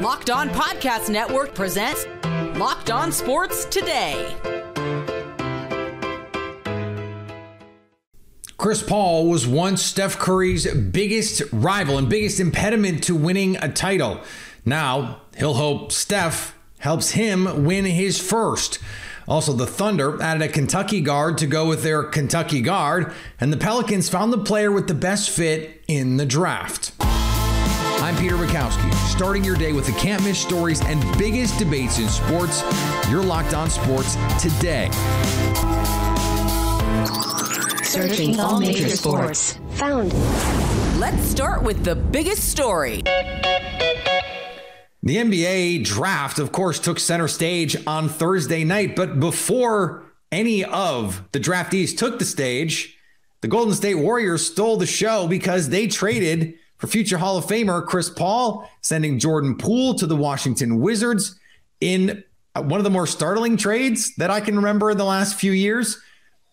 Locked On Podcast Network presents Locked On Sports Today. Chris Paul was once Steph Curry's biggest rival and biggest impediment to winning a title. Now, he'll hope Steph helps him win his first. Also, the Thunder added a Kentucky guard to go with their Kentucky guard, and the Pelicans found the player with the best fit in the draft. I'm Peter Bukowski, starting your day with the can't miss stories and biggest debates in sports. You're locked on sports today. Searching all major sports. Found. Let's start with the biggest story. The NBA draft, of course, took center stage on Thursday night, but before any of the draftees took the stage, the Golden State Warriors stole the show because they traded for future Hall of Famer Chris Paul, sending Jordan Poole to the Washington Wizards in one of the more startling trades that I can remember in the last few years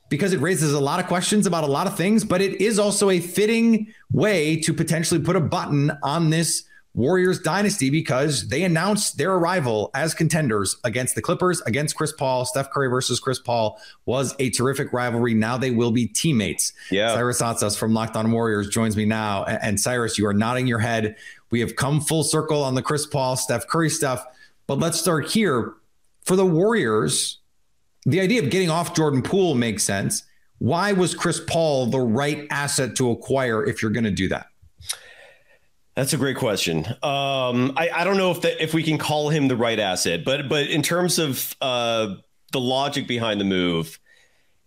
because it raises a lot of questions about a lot of things, but it is also a fitting way to potentially put a button on this Warriors dynasty because they announced their arrival as contenders against the Clippers, against Chris Paul. Steph Curry versus Chris Paul was a terrific rivalry. Now they will be teammates. Yeah. Cyrus Saatsaz from Locked On Warriors joins me now. And Cyrus, you are nodding your head. We have come full circle on the Chris Paul, Steph Curry stuff. But let's start here. For the Warriors, the idea of getting off Jordan Poole makes sense. Why was Chris Paul the right asset to acquire if you're going to do that? That's a great question. Um, I, I, don't know if if we can call him the right asset, but but in terms of uh, the logic behind the move,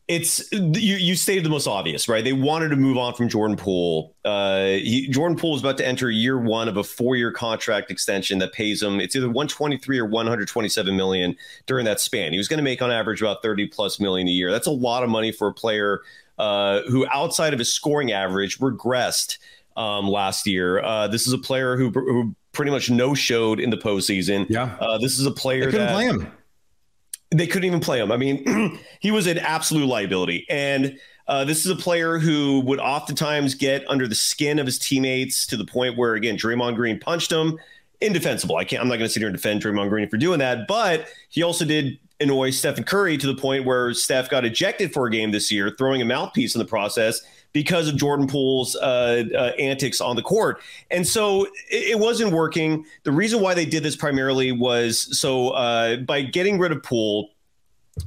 it's you, you stated the most obvious, right? They wanted to move on from Jordan Poole. Uh, he, Jordan Poole is about to enter year one of a four-year contract extension that pays him. It's either 123 or 127 million during that span. He was going to make on average about 30 plus million a year. That's a lot of money for a player uh, who, outside of his scoring average, regressed um, last year. Uh, this is a player who, who pretty much no showed in the postseason. Yeah. Uh, this is a player they couldn't that play him. They couldn't even play him. I mean, he was an absolute liability. And uh, this is a player who would oftentimes get under the skin of his teammates to the point where, again, Draymond Green punched him. Indefensible. I can't. I'm not going to sit here and defend Draymond Green for doing that, but he also did annoy Stephen Curry to the point where Steph got ejected for a game this year, throwing a mouthpiece in the process because of Jordan Poole's uh, uh, antics on the court. And so it, it, wasn't working. The reason why they did this primarily was so uh, by getting rid of Poole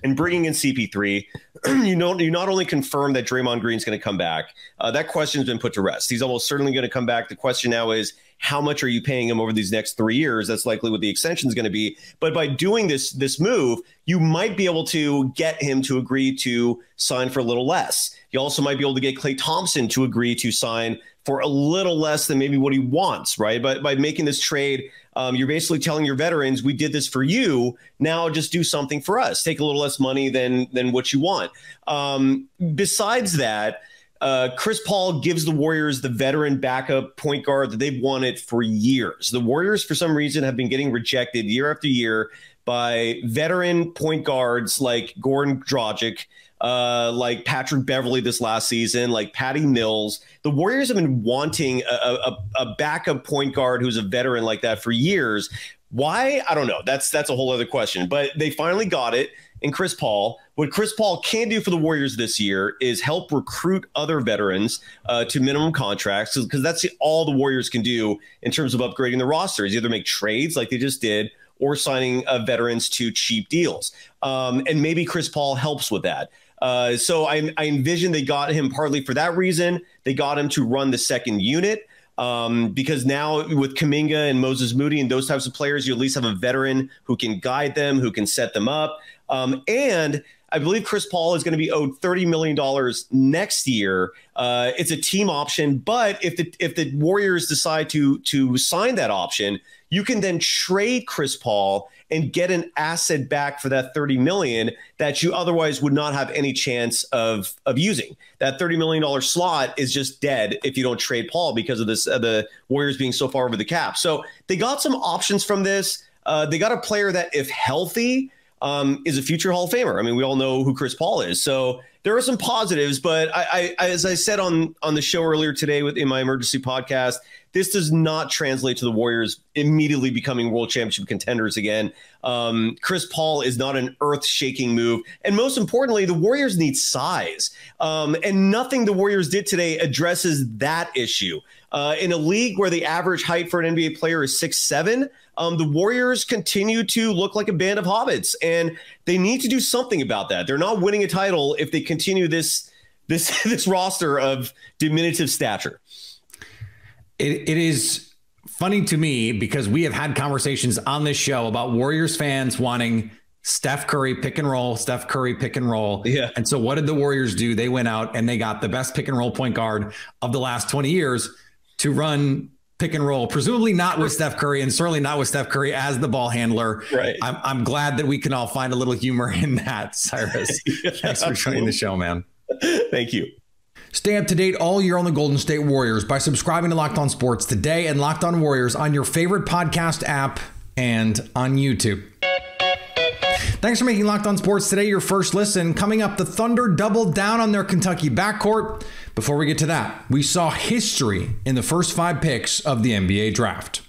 and bringing in CP3, you know, you not only confirm that Draymond Green's going to come back. Uh, that question's been put to rest. He's almost certainly going to come back. The question now is how much are you paying him over these next three years? That's likely what the extension is going to be. But by doing this this move, you might be able to get him to agree to sign for a little less. You also might be able to get Klay Thompson to agree to sign for a little less than maybe what he wants, right? But by making this trade, um, you're basically telling your veterans, "We did this for you. Now just do something for us. Take a little less money than than what you want." Um, besides that uh, Chris Paul gives the Warriors the veteran backup point guard that they've wanted for years. The Warriors, for some reason, have been getting rejected year after year by veteran point guards like Goran Dragic, uh, like Patrick Beverley this last season, like Patty Mills. The Warriors have been wanting a, a, a backup point guard who's a veteran like that for years. Why? I don't know. That's that's a whole other question. But they finally got it in Chris Paul. What Chris Paul can do for the Warriors this year is help recruit other veterans uh, to minimum contracts because that's all the Warriors can do in terms of upgrading the roster. Is either make trades like they just did or signing uh, veterans to cheap deals. Um, and maybe Chris Paul helps with that. Uh, so I, I envision they got him partly for that reason. They got him to run the second unit. Um, because now with Kuminga and Moses Moody and those types of players, you at least have a veteran who can guide them, who can set them up. Um, and I believe Chris Paul is going to be owed thirty million dollars next year. Uh, it's a team option, but if the if the Warriors decide to to sign that option, you can then trade Chris Paul and get an asset back for that 30 million that you otherwise would not have any chance of of using. That 30 million dollar slot is just dead if you don't trade Paul because of this uh, the Warriors being so far over the cap. So they got some options from this. Uh, they got a player that, if healthy, um, is a future Hall of Famer. I mean, we all know who Chris Paul is. So there are some positives, but I, I, as I said on on the show earlier today with in my emergency podcast, this does not translate to the Warriors immediately becoming world championship contenders again. Um, Chris Paul is not an earth shaking move. And most importantly, the Warriors need size. Um, and nothing the Warriors did today addresses that issue. Uh, in a league where the average height for an NBA player is six seven, um, the Warriors continue to look like a band of hobbits, and they need to do something about that. They're not winning a title if they continue this this this roster of diminutive stature it, it is funny to me because we have had conversations on this show about Warriors fans wanting Steph Curry pick and roll, Steph Curry pick and roll. Yeah. And so what did the Warriors do? They went out and they got the best pick and roll point guard of the last 20 years to run pick and roll, presumably not with Steph Curry and certainly not with Steph Curry as the ball handler. Right. I'm, I'm glad that we can all find a little humor in that, Cyrus. yeah, Thanks for joining the show, man. Thank you. Stay up to date all year on the Golden State Warriors by subscribing to Locked On Sports today and Locked On Warriors on your favorite podcast app and on YouTube. Thanks for making Locked On Sports today your first listen. Coming up, the Thunder doubled down on their Kentucky backcourt. Before we get to that, we saw history in the first five picks of the NBA draft.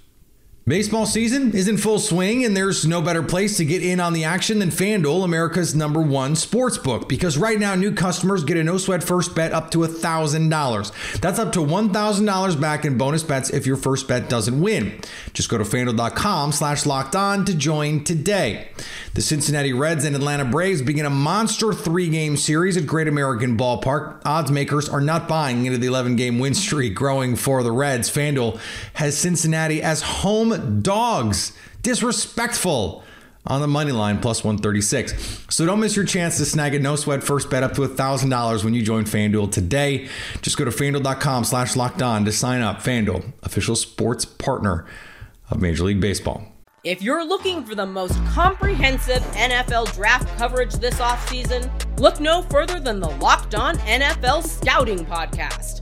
Baseball season is in full swing, and there's no better place to get in on the action than FanDuel, America's number one sports book. Because right now, new customers get a no sweat first bet up to $1,000. That's up to $1,000 back in bonus bets if your first bet doesn't win. Just go to fanduel.com slash locked on to join today. The Cincinnati Reds and Atlanta Braves begin a monster three game series at Great American Ballpark. Odds makers are not buying into the 11 game win streak growing for the Reds. FanDuel has Cincinnati as home dogs. Disrespectful on the money line plus 136. So don't miss your chance to snag a no sweat first bet up to $1,000 when you join FanDuel today. Just go to fanduel.com slash locked on to sign up. FanDuel, official sports partner of Major League Baseball. If you're looking for the most comprehensive NFL draft coverage this offseason, look no further than the Locked On NFL Scouting Podcast.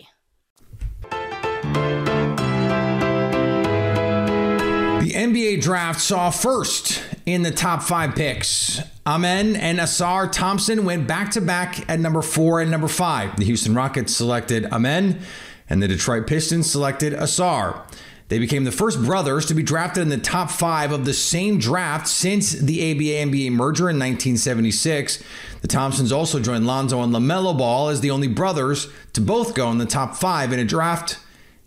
NBA draft saw first in the top five picks. Amen and Ausar Thompson went back to back at number four and number five. The Houston Rockets selected Amen, and the Detroit Pistons selected Ausar. They became the first brothers to be drafted in the top five of the same draft since the ABA NBA merger in 1976. The Thompsons also joined Lonzo and LaMelo Ball as the only brothers to both go in the top five in a draft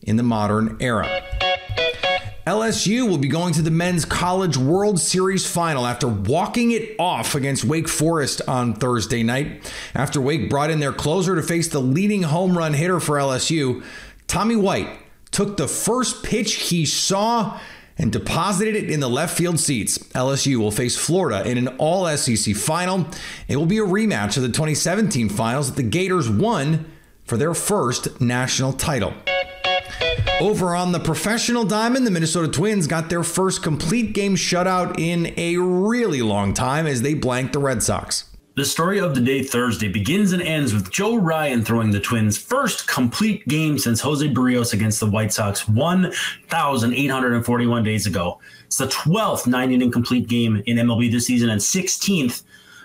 in the modern era. LSU will be going to the Men's College World Series final after walking it off against Wake Forest on Thursday night. After Wake brought in their closer to face the leading home run hitter for LSU, Tommy White took the first pitch he saw and deposited it in the left field seats. LSU will face Florida in an all SEC final. It will be a rematch of the 2017 finals that the Gators won for their first national title. Over on the professional diamond, the Minnesota Twins got their first complete game shutout in a really long time as they blanked the Red Sox. The story of the day Thursday begins and ends with Joe Ryan throwing the Twins' first complete game since Jose Berrios against the White Sox 1,841 days ago. It's the 12th nine inning complete game in MLB this season and 16th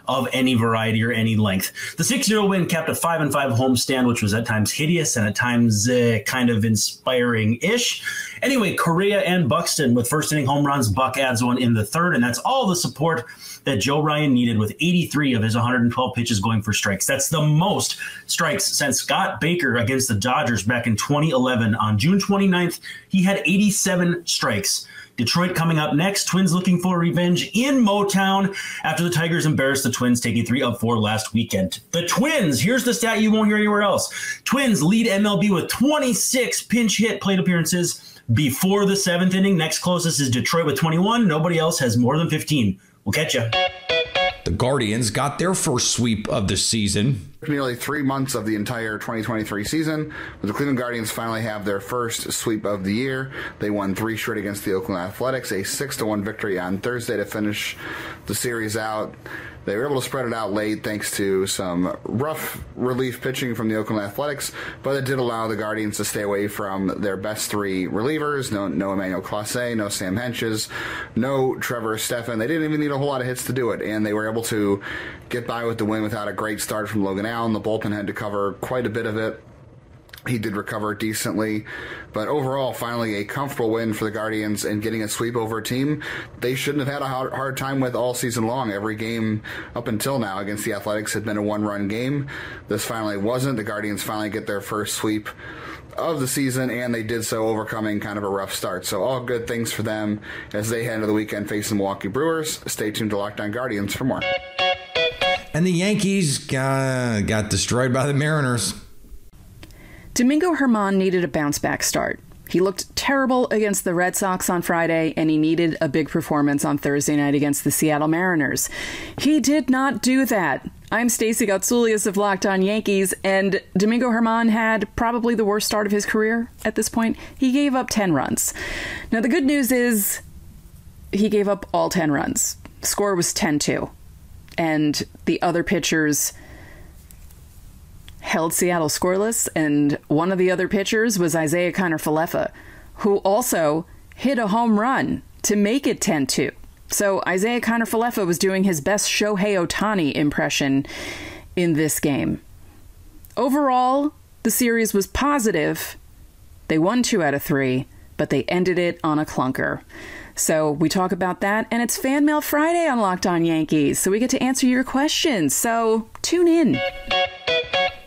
of any variety or any length. The 6 0 win capped a 5 and 5 homestand, which was at times hideous and at times uh, kind of inspiring ish. Anyway, Correa and Buxton with first inning home runs. Buck adds one in the third, and that's all the support that Joe Ryan needed with 83 of his 112 pitches going for strikes. That's the most strikes since Scott Baker against the Dodgers back in 2011. On June 29th, he had 87 strikes. Detroit coming up next. Twins looking for revenge in Motown after the Tigers embarrassed the Twins, taking three of four last weekend. The Twins, here's the stat you won't hear anywhere else. Twins lead MLB with 26 pinch hit plate appearances before the seventh inning. Next closest is Detroit with 21. Nobody else has more than 15. We'll catch you. The Guardians got their first sweep of the season. Nearly three months of the entire 2023 season, the Cleveland Guardians finally have their first sweep of the year. They won three straight against the Oakland Athletics, a six to one victory on Thursday to finish the series out. They were able to spread it out late thanks to some rough relief pitching from the Oakland Athletics, but it did allow the Guardians to stay away from their best three relievers. No, no Emmanuel Clase, no Sam Hentges, no Trevor Stephan. They didn't even need a whole lot of hits to do it, and they were able to get by with the win without a great start from Logan Allen. The bullpen had to cover quite a bit of it he did recover decently. But overall, finally a comfortable win for the Guardians and getting a sweep over a team they shouldn't have had a hard, hard time with all season long. Every game up until now against the Athletics had been a one run game. This finally wasn't. The Guardians finally get their first sweep of the season, and they did so overcoming kind of a rough start. So, all good things for them as they head into the weekend facing Milwaukee Brewers. Stay tuned to Locked On Guardians for more. And the Yankees got destroyed by the Mariners. Domingo Germán needed a bounce back start. He looked terrible against the Red Sox on Friday, and he needed a big performance on Thursday night against the Seattle Mariners. He did not do that. I'm Stacey Gotsulias of Locked On Yankees, and Domingo Germán had probably the worst start of his career at this point. He gave up 10 runs. Now, the good news is he gave up all 10 runs. Score was 10 2. And the other pitchers held Seattle scoreless, and one of the other pitchers was Isiah Kiner-Falefa, who also hit a home run to make it 10 2. So Isiah Kiner-Falefa was doing his best Shohei Ohtani impression in this game. Overall, the series was positive. They won two out of three, but they ended it on a clunker. So we talk about that, and it's Fan Mail Friday on Locked On Yankees, so we get to answer your questions. So tune in.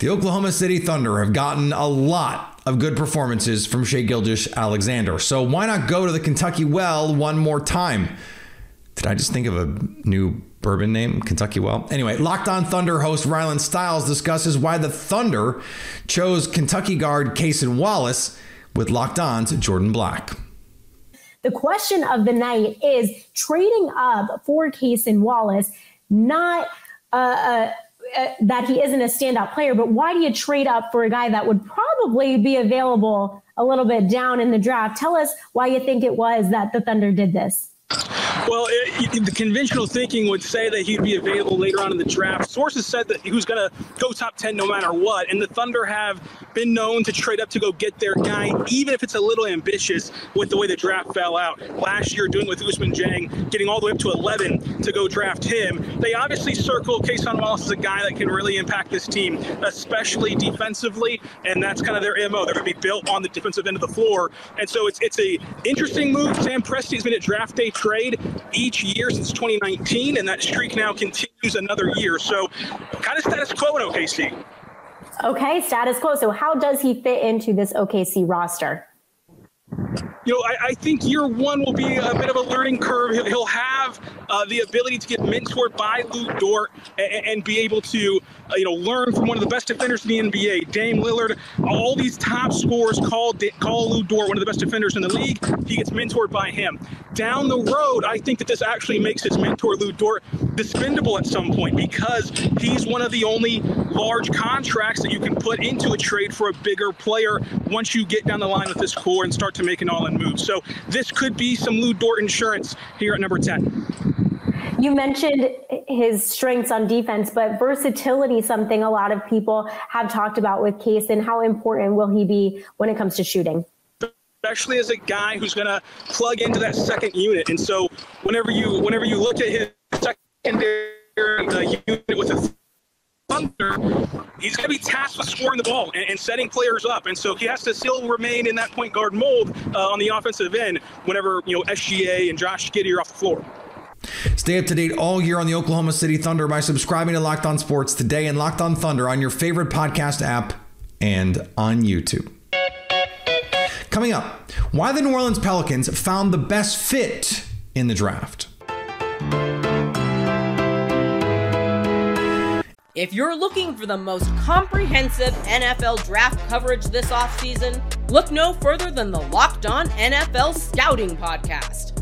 The Oklahoma City Thunder have gotten a lot of good performances from Shai Gilgeous-Alexander. So why not go to the Kentucky Well one more time? Did I just think of a new bourbon name, Kentucky Well? Anyway, Locked On Thunder host Rylan Stiles discusses why the Thunder chose Kentucky guard Cason Wallace with Locked On's Jordan Black. The question of the night is trading up for Cason Wallace, not uh, uh that he isn't a standout player, but why do you trade up for a guy that would probably be available a little bit down in the draft? Tell us why you think it was that the Thunder did this. Well, it, the conventional thinking would say that he'd be available later on in the draft. Sources said that he was going to go top 10 no matter what. And the Thunder have been known to trade up to go get their guy, even if it's a little ambitious with the way the draft fell out. Last year, doing with Ousmane Dieng, getting all the way up to 11 to go draft him. They obviously circle Cason Wallace as a guy that can really impact this team, especially defensively. And that's kind of their MO. They're going to be built on the defensive end of the floor. And so it's, it's a interesting move. Sam Presti's been at draft day trade each year since 2019, and that streak now continues another year. So, kind of status quo in OKC. Okay, status quo. So, how does he fit into this OKC roster? you know, I, I, think year one will be a bit of a learning curve. He'll, he'll have uh, the ability to get mentored by Lu Dort and, and be able to, uh, you know, learn from one of the best defenders in the NBA, Dame Lillard. All these top scorers call call Lu Dort one of the best defenders in the league. He gets mentored by him. Down the road, I think that this actually makes his mentor Lu Dort dispendable at some point because he's one of the only large contracts that you can put into a trade for a bigger player once you get down the line with this core and start to make an all-in move. So this could be some Lu Dort insurance here at number 10. You mentioned his strengths on defense, but versatility, something a lot of people have talked about with Case, and how important will he be when it comes to shooting? especially as a guy who's going to plug into that second unit. And so whenever you whenever you look at his secondary uh, unit with a Thunder, he's going to be tasked with scoring the ball and, and, setting players up. And so he has to still remain in that point guard mold uh, on the offensive end whenever, you know, SGA and Josh Giddey are off the floor. Stay up to date all year on the Oklahoma City Thunder by subscribing to Locked On Sports today and Locked On Thunder on your favorite podcast app and on YouTube. Coming up, why the New Orleans Pelicans found the best fit in the draft. If you're looking for the most comprehensive NFL draft coverage this offseason, look no further than the Locked On NFL Scouting Podcast.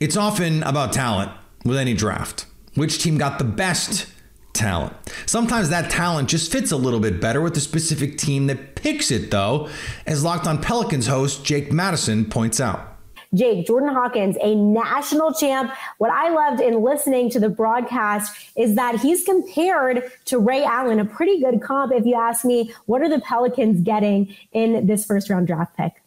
It's often about talent with any draft. Which team got the best talent? Sometimes that talent just fits a little bit better with the specific team that picks it, though, as Locked On Pelicans host Jake Madison points out. Jake, Jordan Hawkins, a national champ. What I loved in listening to the broadcast is that he's compared to Ray Allen, a pretty good comp, if you ask me. What are the Pelicans getting in this first round draft pick?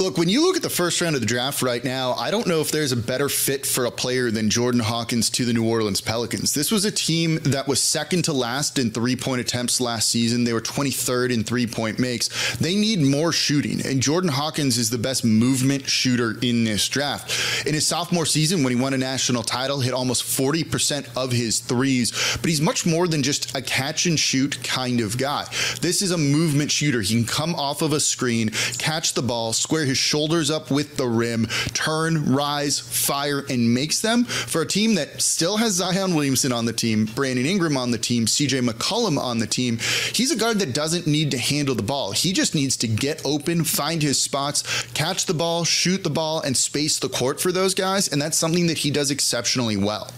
Look, when you look at the first round of the draft right now, I don't know if there's a better fit for a player than Jordan Hawkins to the New Orleans Pelicans. This was a team that was second to last in three point attempts last season. They were 23rd in three point makes. They need more shooting, and Jordan Hawkins is the best movement shooter in this draft. In his sophomore season, when he won a national title, hit almost 40% of his threes, but he's much more than just a catch and shoot kind of guy. This is a movement shooter. He can come off of a screen, catch the ball, square his shoulders up with the rim, turn, rise, fire, and makes them for a team that still has Zion Williamson on the team, Brandon Ingram on the team, CJ McCollum on the team. He's a guard that doesn't need to handle the ball. He just needs to get open, find his spots, catch the ball, shoot the ball, and space the court for those guys. And that's something that he does exceptionally well.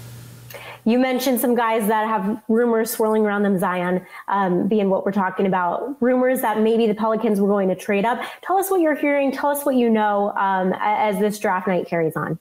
You mentioned some guys that have rumors swirling around them, Zion um, being what we're talking about. Rumors that maybe the Pelicans were going to trade up. Tell us what you're hearing. Tell us what you know um, as this draft night carries on.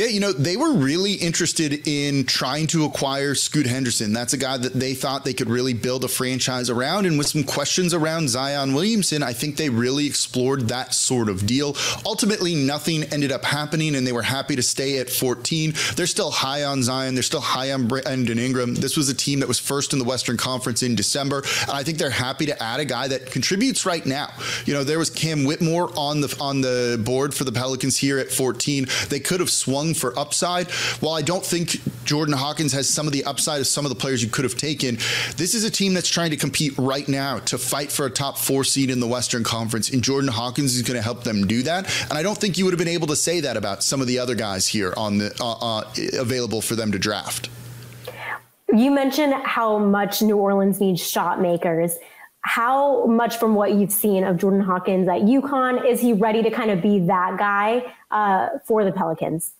Yeah, you know, they were really interested in trying to acquire Scoot Henderson. That's a guy that they thought they could really build a franchise around. And with some questions around Zion Williamson, I think they really explored that sort of deal. Ultimately, nothing ended up happening, and they were happy to stay at 14. They're still high on Zion. They're still high on Brandon Ingram. This was a team that was first in the Western Conference in December. And I think they're happy to add a guy that contributes right now. You know, there was Cam Whitmore on the on the board for the Pelicans here at 14. They could have swung swung for upside. While I don't think Jordan Hawkins has some of the upside of some of the players you could have taken, this is a team that's trying to compete right now to fight for a top four seed in the Western Conference. And Jordan Hawkins is going to help them do that. And I don't think you would have been able to say that about some of the other guys here on the uh, uh, available for them to draft. You mentioned how much New Orleans needs shot makers how much from what you've seen of Jordan Hawkins at UConn is he ready to kind of be that guy uh, for the Pelicans?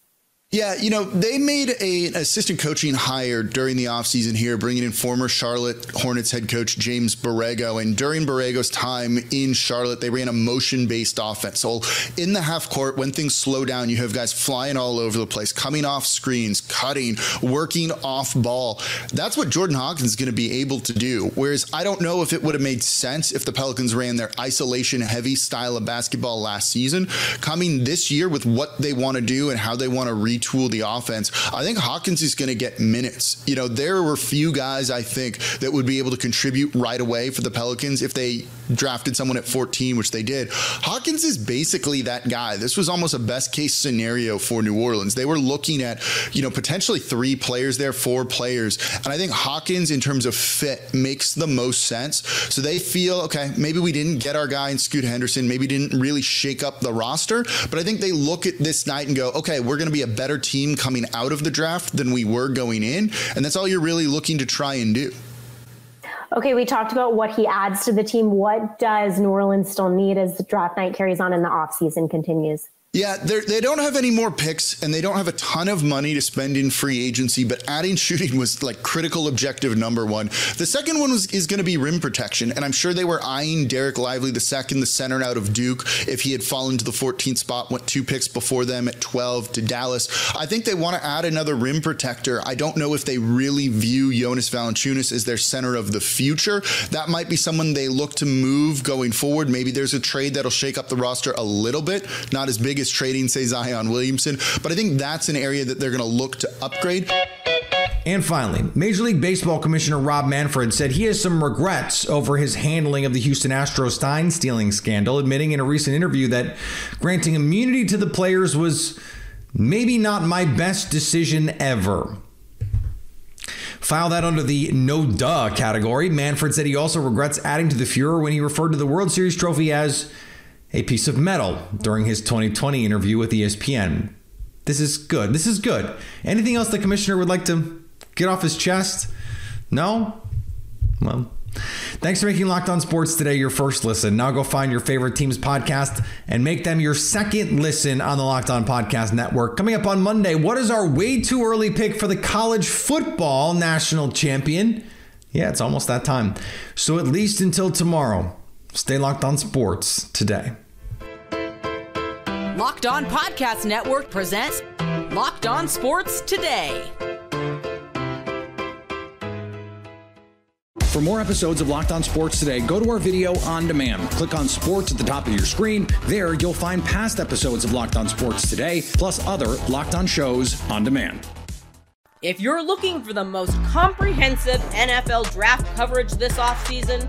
Yeah, you know, they made a, an assistant coaching hire during the offseason here, bringing in former Charlotte Hornets head coach James Borrego. And during Borrego's time in Charlotte, they ran a motion based offense. So in the half court, when things slow down, you have guys flying all over the place, coming off screens, cutting, working off ball. That's what Jordan Hawkins is going to be able to do. Whereas I don't know if it would have made sense if the Pelicans ran their isolation heavy style of basketball last season. Coming this year with what they want to do and how they want to reach retool the offense. I think Hawkins is going to get minutes. You know, there were few guys I think that would be able to contribute right away for the Pelicans if they drafted someone at 14, which they did. Hawkins is basically that guy. This was almost a best case scenario for New Orleans. They were looking at, you know, potentially three players there, four players. And I think Hawkins, in terms of fit, makes the most sense. So they feel, okay, maybe we didn't get our guy in Scoot Henderson, maybe didn't really shake up the roster. But I think they look at this night and go, okay, we're going to be a better team coming out of the draft than we were going in. And that's all you're really looking to try and do. Okay, we talked about what he adds to the team. What does New Orleans still need as the draft night carries on and the offseason continues? Yeah, they don't have any more picks and they don't have a ton of money to spend in free agency, but adding shooting was like critical objective number one. The second one was is going to be rim protection, and I'm sure they were eyeing Dereck Lively, the second, the center out of Duke, if he had fallen to the 14th spot, went two picks before them at 12 to Dallas. I think they want to add another rim protector. I don't know if they really view Jonas Valanciunas as their center of the future. That might be someone they look to move going forward. Maybe there's a trade that'll shake up the roster a little bit, not as big is trading, say, Zion Williamson. But I think that's an area that they're going to look to upgrade. And finally, Major League Baseball Commissioner Rob Manfred said he has some regrets over his handling of the Houston Astros sign stealing scandal, admitting in a recent interview that granting immunity to the players was maybe not my best decision ever. File that under the no duh category. Manfred said he also regrets adding to the furor when he referred to the World Series trophy as a piece of metal during his 2020 interview with ESPN. This is good. This is good. Anything else the commissioner would like to get off his chest? No? Well, thanks for making Locked On Sports today your first listen. Now go find your favorite team's podcast and make them your second listen on the Locked On Podcast Network. Coming up on Monday, what is our way too early pick for the college football national champion? Yeah, it's almost that time. So at least until tomorrow, Stay locked on sports today. Locked On Podcast Network presents Locked On Sports Today. For more episodes of Locked On Sports Today, go to our video on demand. Click on sports at the top of your screen. There, you'll find past episodes of Locked On Sports Today, plus other Locked On shows on demand. If you're looking for the most comprehensive NFL draft coverage this offseason,